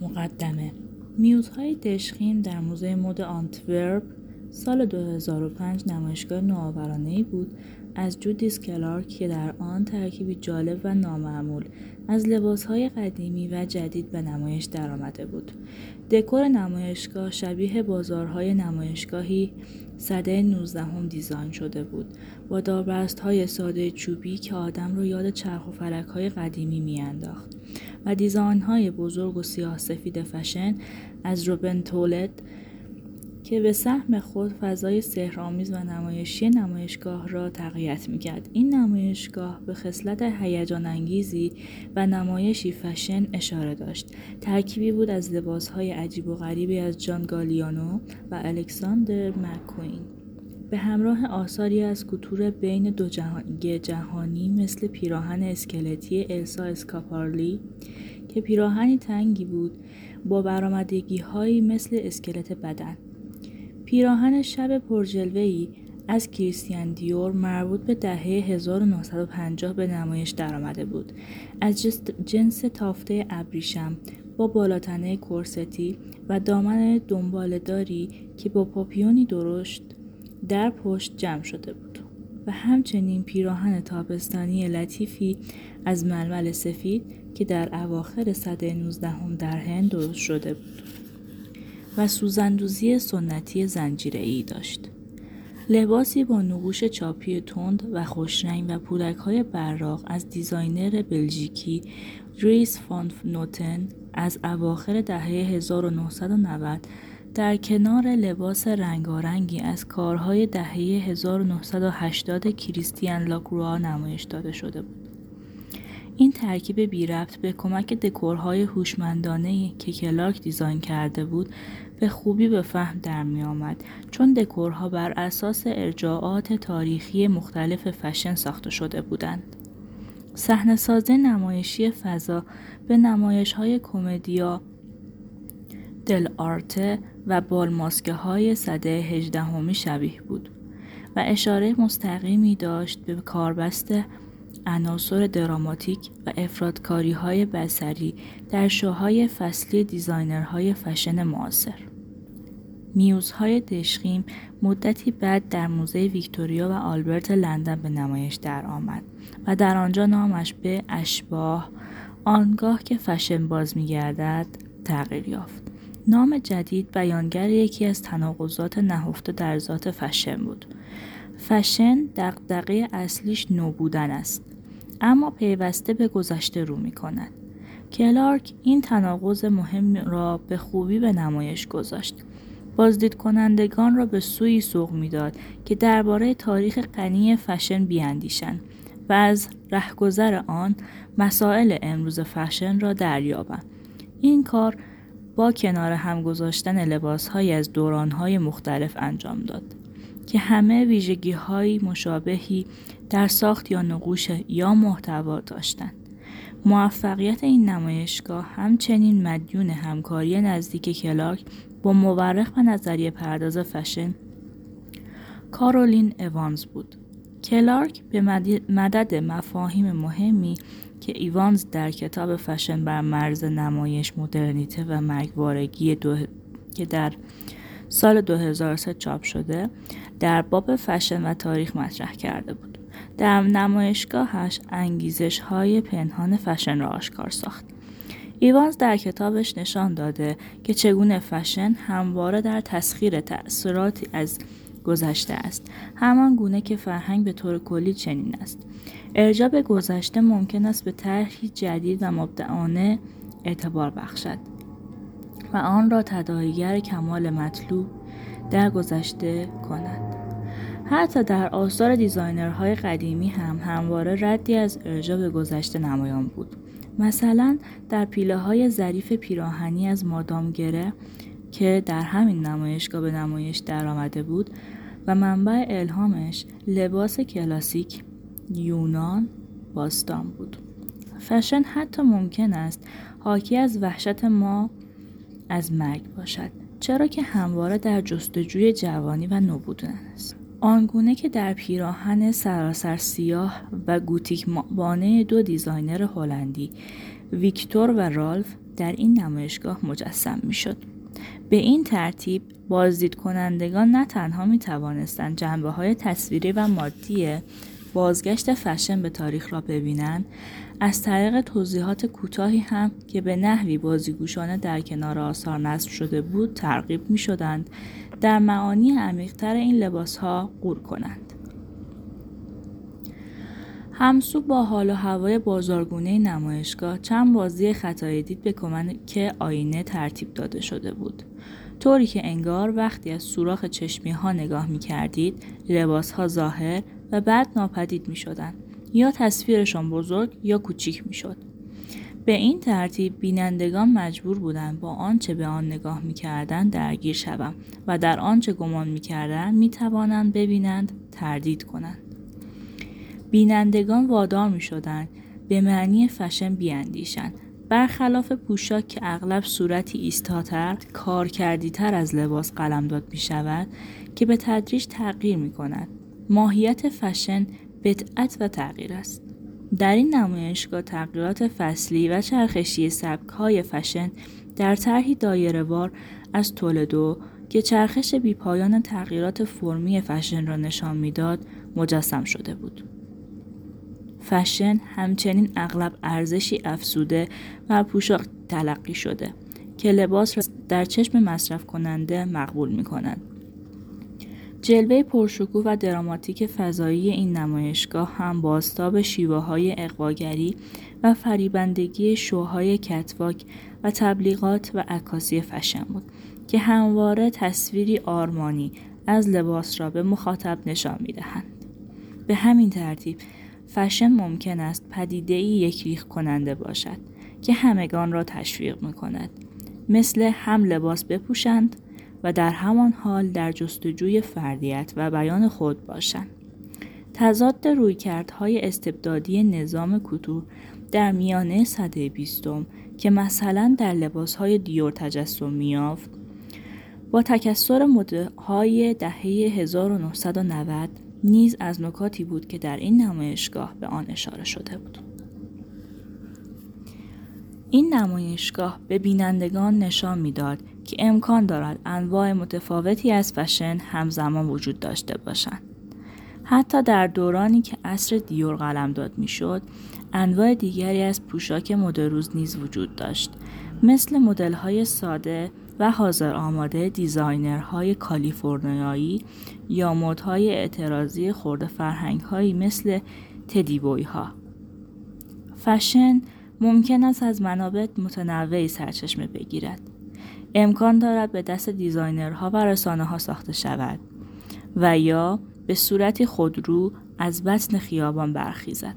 مقدمه. میوزهای دژخیم در موزه مد آنتورپ سال 2005 نمایشگاه نوآورانه بود. از جودیس کلارک که در آن ترکیبی جالب و نامعمول از لباسهای قدیمی و جدید به نمایش درآمده بود. دکور نمایشگاه شبیه بازارهای نمایشگاهی سده 19 هم design شده بود. با داربست های ساده چوبی که آدم رو یاد چرخ و فلک های قدیمی میانداخت. و دیزاین های بزرگ و سیاه سفید فشن از روبن تولد که به سهم خود فضای سهرامیز و نمایشی نمایشگاه را تقویت می‌کرد. این نمایشگاه به خصلت هیجان انگیزی و نمایشی فشن اشاره داشت. ترکیبی بود از لباسهای عجیب و غریبی از جان گالیانو و الکساندر مکوین به همراه آثاری از کتور بین دو جهانی, جهانی مثل پیراهن اسکلتی السا اسکاپارلی که پیراهنی تنگی بود با برامدگی هایی مثل اسکلت بدن پیراهن شب پرجلوه‌ای از کریستیان دیور مربوط به دهه 1950 به نمایش درآمده بود. از جنس تافته ابریشم با بالاتنه کورستی و دامن دنبالداری که با پاپیونی درشت در پشت جمع شده بود و همچنین پیراهن تابستانی لطیفی از ململ سفید که در اواخر سده 19 هم در هند درست شده بود. و سوزندوزی سنتی زنجیره ای داشت. لباسی با نقوش چاپی تند و خوشرنگ و پولک های براق از designer بلژیکی دریس فان نوتن از اواخر دهه 1990 در کنار لباس رنگارنگی از کارهای دهه 1980 کریستیان لاکروا نمایش داده شده بود. این ترکیب بی ربط به کمک دکورهای هوشمندانه که کلارک دیزاین کرده بود به خوبی به فهم در می آمد چون دکورها بر اساس ارجاعات تاریخی مختلف فشن ساخته شده بودند. صحنه سازی نمایشی فضا به نمایش های کمدیا دل آرته و بالماسکه های صده هجدهمی شبیه بود و اشاره مستقیمی داشت به کاربست عناصر دراماتیک و افرادکاری های بسری در شوهای فصلی دیزاینرهای فشن معاصر. میوزهای دشخیم مدتی بعد در موزه ویکتوریا و آلبرت لندن به نمایش در آمد و در آنجا نامش به اشباه آنگاه که فشن باز میگردد تغییر یافت. نام جدید بیانگر یکی از تناقضات نهفته در ذات فشن بود. فشن دقدقه اصلیش نو بودن است اما پیوسته به گذشته رو می کند. کلارک این تناقض مهم را به خوبی به نمایش گذاشت. بازدید کنندگان را به سوی سوق می‌داد که درباره تاریخ غنی فشن بیاندیشند و از رهگذر آن مسائل امروز فشن را دریابند. این کار با کنار هم گذاشتن لباسهایی از دورانهای مختلف انجام داد. که همه ویژگی های مشابهی در ساخت یا نقوش یا محتوا داشتند. موفقیت این نمایشگاه همچنین مدیون همکاری نزدیک کلارک با مورخ و نظریه پرداز فشن کارولین اوانز بود. کلارک به مدد مفاهیم مهمی که ایوانز در کتاب فشن بر مرز نمایش مدرنیته و مرگوارگی دو... که در سال 2003 چاپ شده در باب فشن و تاریخ مطرح کرده بود. در نمایشگاهش انگیزش های پنهان فشن را آشکار ساخت. ایوانز در کتابش نشان داده که چگونه فشن همواره در تسخیر تأثیراتی از گذشته است. همان گونه که فرهنگ به طور کلی چنین است. ارجاع به گذشته ممکن است به طرحی جدید و مبدعانه اعتبار بخشد و آن را تداعیگر کمال مطلوب در گذشته کند. حتی در آثار دیزاینرهای قدیمی هم همواره ردی از ارجا به گذشته نمایان بود. مثلا در پیله های ظریف پیراهنی از مادام گره که در همین نمایشگاه به نمایش درآمده بود و منبع الهامش لباس کلاسیک یونان باستان بود فشن حتی ممکن است حاکی از وحشت ما از مرگ باشد چرا که همواره در جستجوی جوانی و نوبودن است آنگونه که در پیراهن سراسر سیاه و گوتیک مآبانه دو designer هلندی ویکتور و رالف در این نمایشگاه مجسم می شد. به این ترتیب بازدید کنندگان نه تنها می توانستند جنبه های تصویری و مادی بازگشت فشن به تاریخ را ببینند از طریق توضیحات کوتاهی هم که به نحوی بازیگوشانه در کنار آثار نصب شده بود ترغیب می شدند در معانی عمیقتر این لباس ها قور کنند. همسو با حال و هوای بازارگونه نمایشگاه چند بازی خطای دید به کمک آینه ترتیب داده شده بود. طوری که انگار وقتی از سوراخ چشمی ها نگاه می کردید لباس ها ظاهر و بعد ناپدید می شدن. یا تصویرشان بزرگ یا کوچیک می شد. به این ترتیب بینندگان مجبور بودند با آنچه به آن نگاه می کردن درگیر شوند و در آنچه گمان می کردن می توانند ببینند تردید کنند. بینندگان وادار می شدند به معنی فشن بیاندیشند برخلاف پوشاک که اغلب صورتی ایستاتر کارکردیتر از لباس قلمداد می شود که به تدریج تغییر می کند. ماهیت فشن بدعت و تغییر است. در این نمایشگاه تغییرات فصلی و چرخشی سبک های فشن در طرحی دایرهوار از تولدو که چرخش بیپایان تغییرات فرمی فشن را نشان می‌داد مجسم شده بود. فشن همچنین اغلب ارزشی افسوده و پوشاک تلقی شده که لباس را در چشم مصرف کننده مقبول می کند. جلوه پرشکوه و دراماتیک فضایی این نمایشگاه هم باستاب شیوه های اقواگری و فریبندگی شوهای کتواک و تبلیغات و عکاسی فشن بود که همواره تصویری آرمانی از لباس را به مخاطب نشان می دهند. به همین ترتیب فشن ممکن است پدیده ای یک ریخ کننده باشد که همگان را تشویق می کند. مثل هم لباس بپوشند و در همان حال در جستجوی فردیت و بیان خود باشند. تضاد رویکردهای استبدادی نظام کتور در میانه صده بیستم که مثلا در لباسهای دیور تجسم میافت با تکسر مده های دهه 1990 نیز از نکاتی بود که در این نمایشگاه به آن اشاره شده بود. این نمایشگاه به بینندگان نشان می‌داد که امکان دارد انواع متفاوتی از فشن همزمان وجود داشته باشند. حتی در دورانی که عصر دیور قلمداد می‌شد، انواع دیگری از پوشاک مدروز نیز وجود داشت، مثل مدل‌های ساده و حاضر آماده designer های کالیفرنیایی یا مدهای اعتراضی خرده فرهنگهایی مثل teddy boy ها. فشن ممکن است از منابع متنوعی سرچشمه بگیرد. امکان دارد به دست designer ها و رسانه ها ساخته شود و یا به صورتی خودرو از بطن خیابان برخیزد.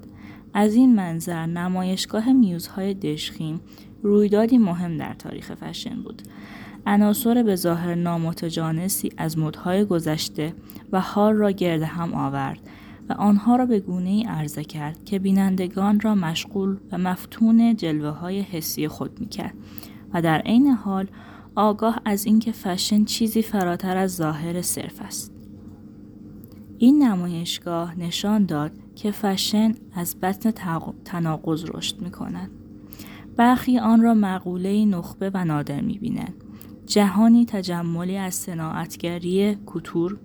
از این منظر نمایشگاه میوزهای دشخیم رویدادی مهم در تاریخ فشن بود عناصر به ظاهر نامتجانسی از مدهای گذشته و حال را گرد هم آورد و آنها را به گونه ای عرضه کرد که بینندگان را مشغول و مفتون جلوه های حسی خود می کرد و در عین حال آگاه از اینکه فشن چیزی فراتر از ظاهر صرف است. این نمایشگاه نشان داد که فشن از بطن تناقض رشد می کند. برخی آن را مقوله نخبه و نادر می بینند جهانی تجملی از صناعتگری کوتور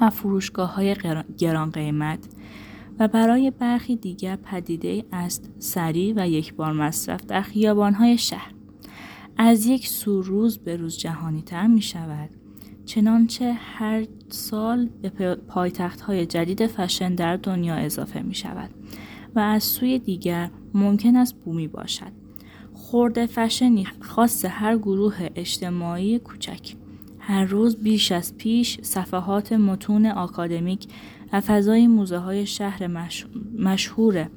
و فروشگاه های گران قیمت و برای برخی دیگر پدیده است سریع و یک بار مصرف در خیابان های شهر. از یک سو روز به روز جهانی تر می شود چنانچه هر سال به پایتخت های جدید فشن در دنیا اضافه می شود و از سوی دیگر ممکن است بومی باشد. خورده فشنی خاص هر گروه اجتماعی کوچک. هر روز بیش از پیش صفحات متون آکادمیک و فضای موزه های شهر مشهور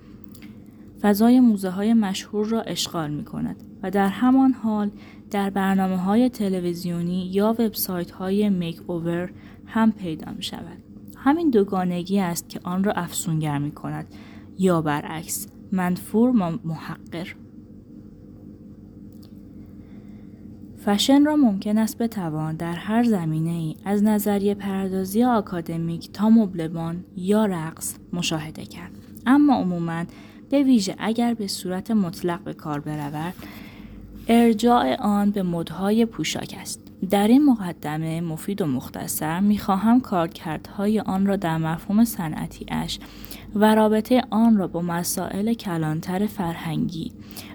فضای موزه های مشهور را اشغال می کند و در همان حال در برنامه های تلویزیونی یا وبسایت های میک اوور هم پیدا می شود. همین دوگانگی است که آن را افسونگر می کند یا برعکس. منفور محقر. فشن را ممکن است بتوان در هر زمینه ای از نظریه پردازی آکادمیک تا مبلمان یا رقص مشاهده کرد. اما عموما به ویژه اگر به صورت مطلق به کار برود ارجاع آن به مدهای پوشاک است. در این مقدمه مفید و مختصر می‌خواهم کارکردهای آن را در مفهوم صنعتی اش و رابطه آن را با مسائل کلانتر فرهنگی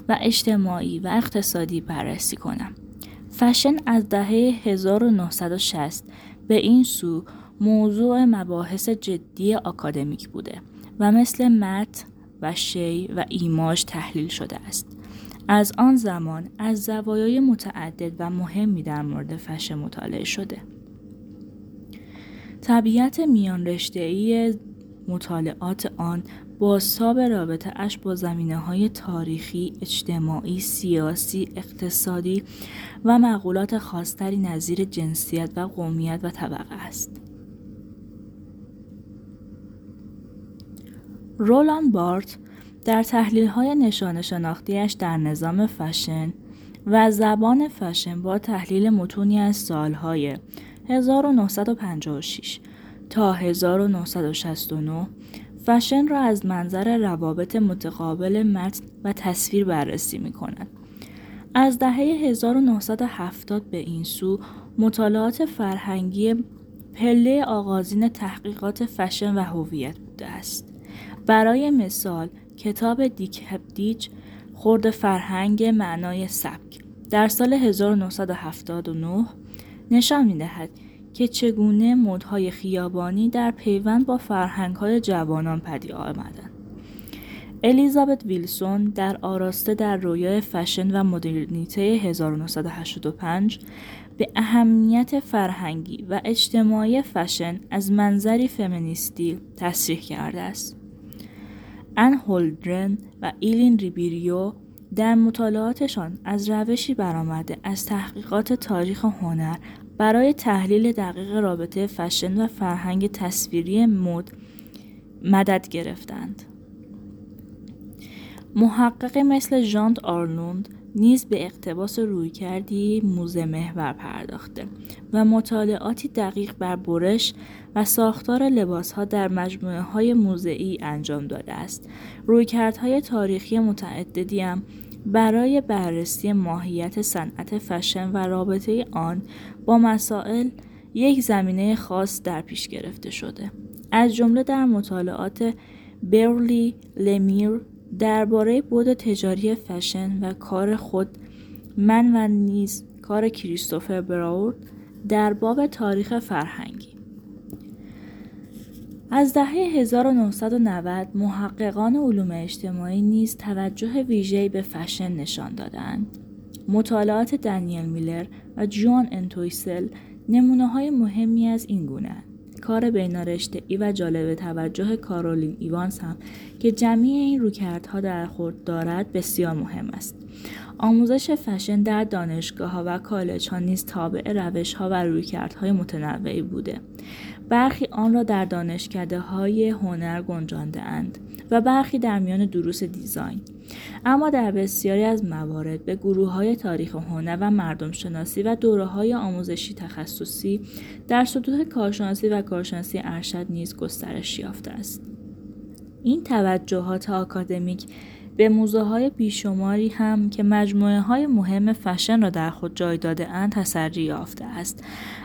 و اجتماعی و اقتصادی بررسی کنم. فشن از دهه 1960 به این سو موضوع مباحث جدی آکادمیک بوده و مثل مت و شی و ایماژ تحلیل شده است. از آن زمان از زوایای متعدد و مهمی در مورد فشن مطالعه شده. طبیعت میان ای مطالعات آن بازتاب رابطه اش با زمینه های تاریخی، اجتماعی، سیاسی، اقتصادی و مقولات خاصتری نظیر جنسیت و قومیت و طبقه است. رولان بارت در تحلیل های نشان شناختیش در نظام فشن و زبان فشن با تحلیل متونی از سالهای 1956 تا 1969 فشن را از منظر روابط متقابل متن و تصویر بررسی می کند. از دهه 1970 به این سو مطالعات فرهنگی پله آغازین تحقیقات فشن و هویت بوده است. برای مثال کتاب دیک هبدیج خورد فرهنگ معنای سبک در سال 1979 نشان می دهد که چگونه مدهای خیابانی در پیوند با فرهنگهای جوانان پدید آمدند. الیزابت ویلسون در آراسته در رویای فشن و مدرنیته 1985 به اهمیت فرهنگی و اجتماعی فشن از منظری فمینیستی تصریح کرده است. ان هولدرن و ایلین ریبیریو در مطالعاتشان از روشی برآمده از تحقیقات تاریخ هنر برای تحلیل دقیق رابطه فشن و فرهنگ تصویری مد مدد گرفتند. محقق مثل ژانت آرنوند نیز به اقتباس رویکردی موزه محور پرداخته و مطالعاتی دقیق بر برش و ساختار لباسها در مجموعه های موزعی انجام داده است. رویکردهای تاریخی متعددی هم برای بررسی ماهیت صنعت فشن و رابطه آن با مسائل یک زمینه خاص در پیش گرفته شده. از جمله در مطالعات برلی لمیر درباره بود تجاری فشن و کار خود من و نیز کار کریستوفر براورد در باب تاریخ فرهنگی از دهه 1990 محققان علوم اجتماعی نیز توجه ویژه‌ای به فشن نشان دادند. مطالعات دنیل میلر و جوان انتویسل نمونه های مهمی از این گونه کار بینارشته ای و جالب توجه کارولین ایوانس هم که جمع این رویکردها را در خود دارد بسیار مهم است. آموزش فشن در دانشگاه ها و کالج ها نیز تابع روش ها و رویکردهای متنوعی بوده. برخی آن را در دانشکده های هنر گنجانده اند و برخی در میان دروس design. اما در بسیاری از موارد به گروه های تاریخ هنر و مردم شناسی و دوره های آموزشی تخصصی در سطوح کارشناسی و کارشناسی ارشد نیز گسترش یافته است. این توجهات آکادمیک به موزه های بیشماری هم که مجموعه های مهم فشن را در خود جای داده اند تسری یافته است.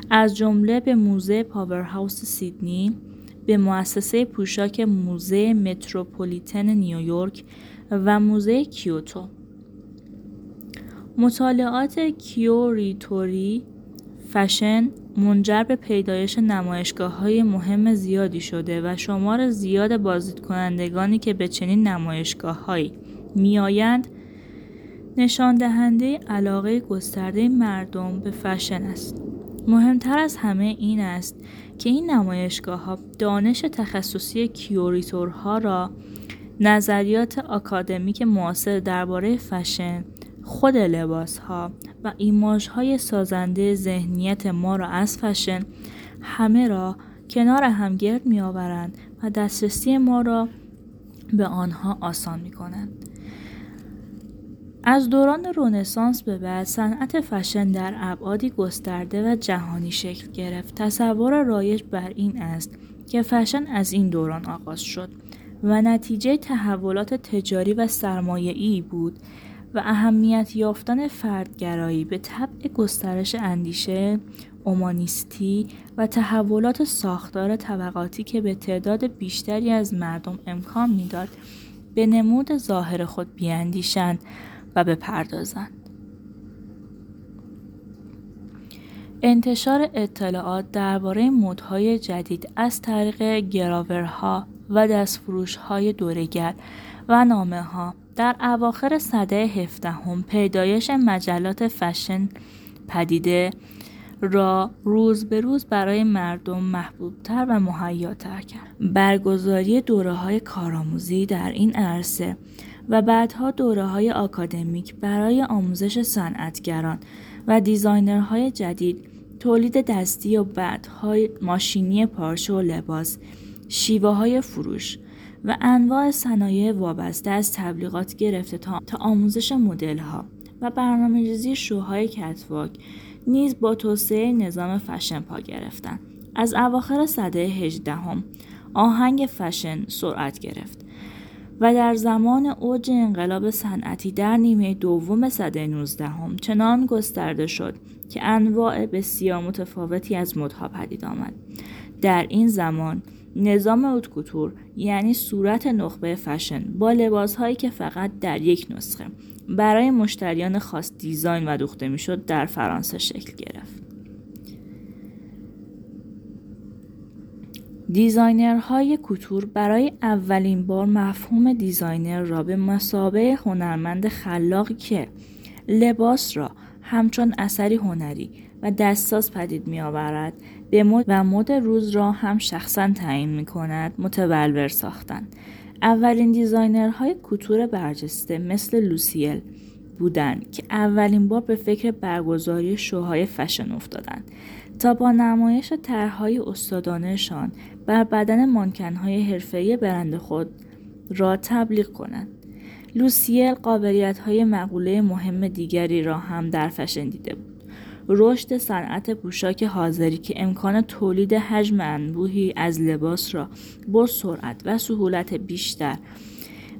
از جمله به موزه پاورهاوس سیدنی به مؤسسه پوشاک موزه متروپولیتن نیویورک و موزه کیوتو. مطالعات curator ی فشن منجر به پیدایش نمایشگاه های مهم زیادی شده و شمار زیاد بازدید کنندگانی که به چنین نمایشگاه هایی میآیند نشان دهنده علاقه گسترده مردم به فشن است. مهمتر از همه این است که این نمایشگاه ها دانش تخصصی curator ها را نظریات آکادمیک معاصر درباره فشن خود لباس ها و ایماژ های سازنده ذهنیت ما را از فشن همه را کنار هم گرد می آورند و دسترسی ما را به آنها آسان می کنند. از دوران رونسانس به بعد صنعت فشن در ابعادی گسترده و جهانی شکل گرفت. تصور رایج بر این است که فشن از این دوران آغاز شد و نتیجه تحولات تجاری و سرمایه‌ای بود و اهمیت یافتن فردگرایی به طبع گسترش اندیشه اومانیستی و تحولات ساختار طبقاتی که به تعداد بیشتری از مردم امکان می‌داد به نمود ظاهر خود بیاندیشند و بپردازند. انتشار اطلاعات درباره مدهای جدید از طریق گراورها و دستفروشهای دورگر و نامه ها در اواخر سده هفدهم پیدایش مجلات فشن پدیده را روز به روز برای مردم محبوبتر و مهیاتر کرد. برگزاری دوره های کارآموزی در این عرصه و بعدها دوره های آکادمیک برای آموزش صنعتگران و designer های جدید تولید دستی و بعدها ماشینی پارچه و لباس شیوه های فروش و انواع صنایع وابسته از تبلیغات گرفته تا, تا آموزش مدل ها و برنامه ریزی شوهای catwalk نیز با توسعه نظام فشن پا گرفتند. از اواخر سده هجدهم آهنگ فشن سرعت گرفت و در زمان اوج انقلاب صنعتی در نیمه دوم سده نوزدهم چنان گسترده شد که انواع بسیار متفاوتی از مدها پدید آمد در این زمان نظام haute couture یعنی صورت نخبه فشن با لباس هایی که فقط در یک نسخه برای مشتریان خاص design و دوخته می‌شد در فرانسه شکل گرفت. designer های couture برای اولین بار مفهوم designer را به مثابه هنرمند خلاقی که لباس را همچون اثری هنری و دستاز پدید می آورد به مد و مد روز را هم شخصا تعیین می کند متبلور ساختند. اولین دیزاینرهای کوتور برجسته مثل لوسیل بودند که اولین بار به فکر برگزاری شوهای فشن افتادند. تا با نمایش طرحهای استادانهشان بر بدن مانکنهای حرفه‌ای برند خود را تبلیغ کنند. لوسیل قابلیت های مقوله مهم دیگری را هم در فشن دیده بود. رشد صنعت پوشاک حاضری که امکان تولید حجم انبوهی از لباس را با سرعت و سهولت بیشتر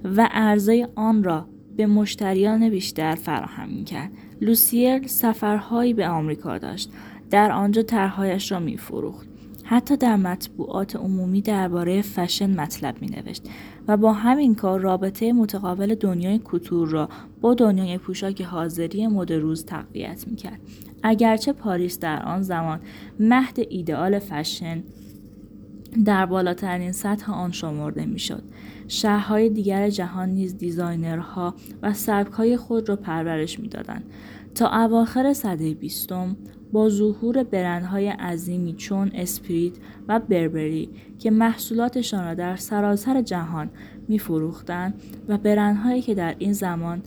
و عرضه آن را به مشتریان بیشتر فراهم می‌کرد. لوسیل سفرهایی به آمریکا داشت. در آنجا طرحهایش را میفروخت. حتی در مطبوعات عمومی درباره فشن مطلب می نوشت و با همین کار رابطه متقابل دنیای couture را با دنیای پوشاک حاضری مد روز تقویت می کرد. اگرچه پاریس در آن زمان مهد ایدئال فشن در بالاترین سطح آن شمرده می‌شد. شهرهای دیگر جهان نیز designer ها و سبکهای خود را پرورش می‌دادند تا اواخر سده بیستم با ظهور برندهای عظیمی چون اسپریت و بربری که محصولاتشان را در سراسر جهان میفروختند و برندهایی که در این زمان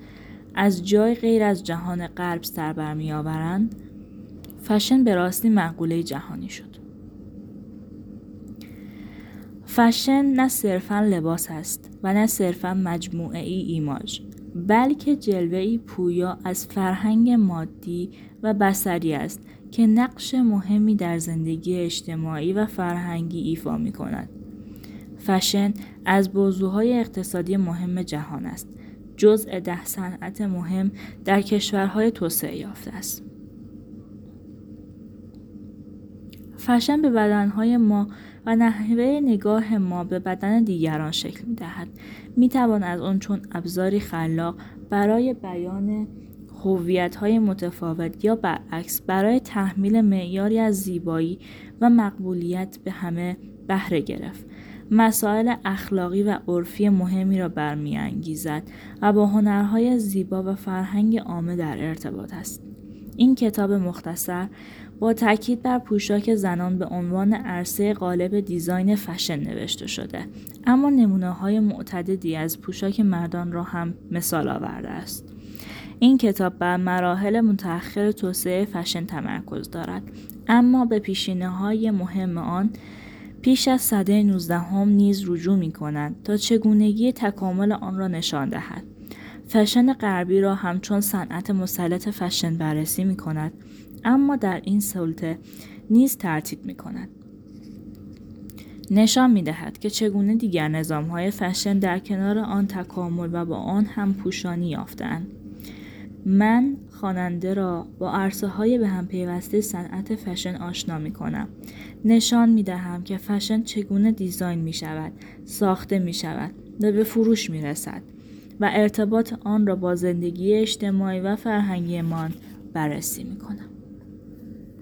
از جای غیر از جهان غرب سر برمیآورند فشن به راستی مقوله جهانی شد. فشن نه صرفا لباس است و نه صرفا مجموعه ای ایماژ بلکه جلوه ای پویا از فرهنگ مادی و بسری است که نقش مهمی در زندگی اجتماعی و فرهنگی ایفا می کند. فشن از بازوهای اقتصادی مهم جهان است. جزء ده صنعت مهم در کشورهای توسعه یافته است. فشن به بدنهای ما و نحوه نگاه ما به بدن دیگران شکل می دهد. می توان از آن چون ابزاری خلاق برای بیان هویت های متفاوت یا برعکس برای تحمیل معیاری از زیبایی و مقبولیت به همه بهره گرفت. مسائل اخلاقی و عرفی مهمی را برمیانگیزد و با هنرهای زیبا و فرهنگ عامه در ارتباط است. این کتاب مختصر با تاکید بر پوشاک زنان به عنوان عرصه غالب دیزاین فشن نوشته شده. اما نمونه های معتددی از پوشاک مردان را هم مثال آورده است. این کتاب بر مراحل متأخر توسعه فشن تمرکز دارد. اما به پیشینه های مهم آن پیش از سده 19 هم نیز رجوع می کنند تا چگونگی تکامل آن را نشان دهد. فشن غربی را همچون صنعت مسلط فشن بررسی می کند اما در این سلطه نیز ترتیب می کند. نشان می دهد که چگونه دیگر نظام های فشن در کنار آن تکامل و با آن هم پوشانی یافتند. من خواننده را با عرصه های به هم پیوسته صنعت فشن آشنا می کنم. نشان می دهم که فشن چگونه دیزاین می شود، ساخته می شود و به فروش می رسد و ارتباط آن را با زندگی اجتماعی و فرهنگیمان بررسی می کنم.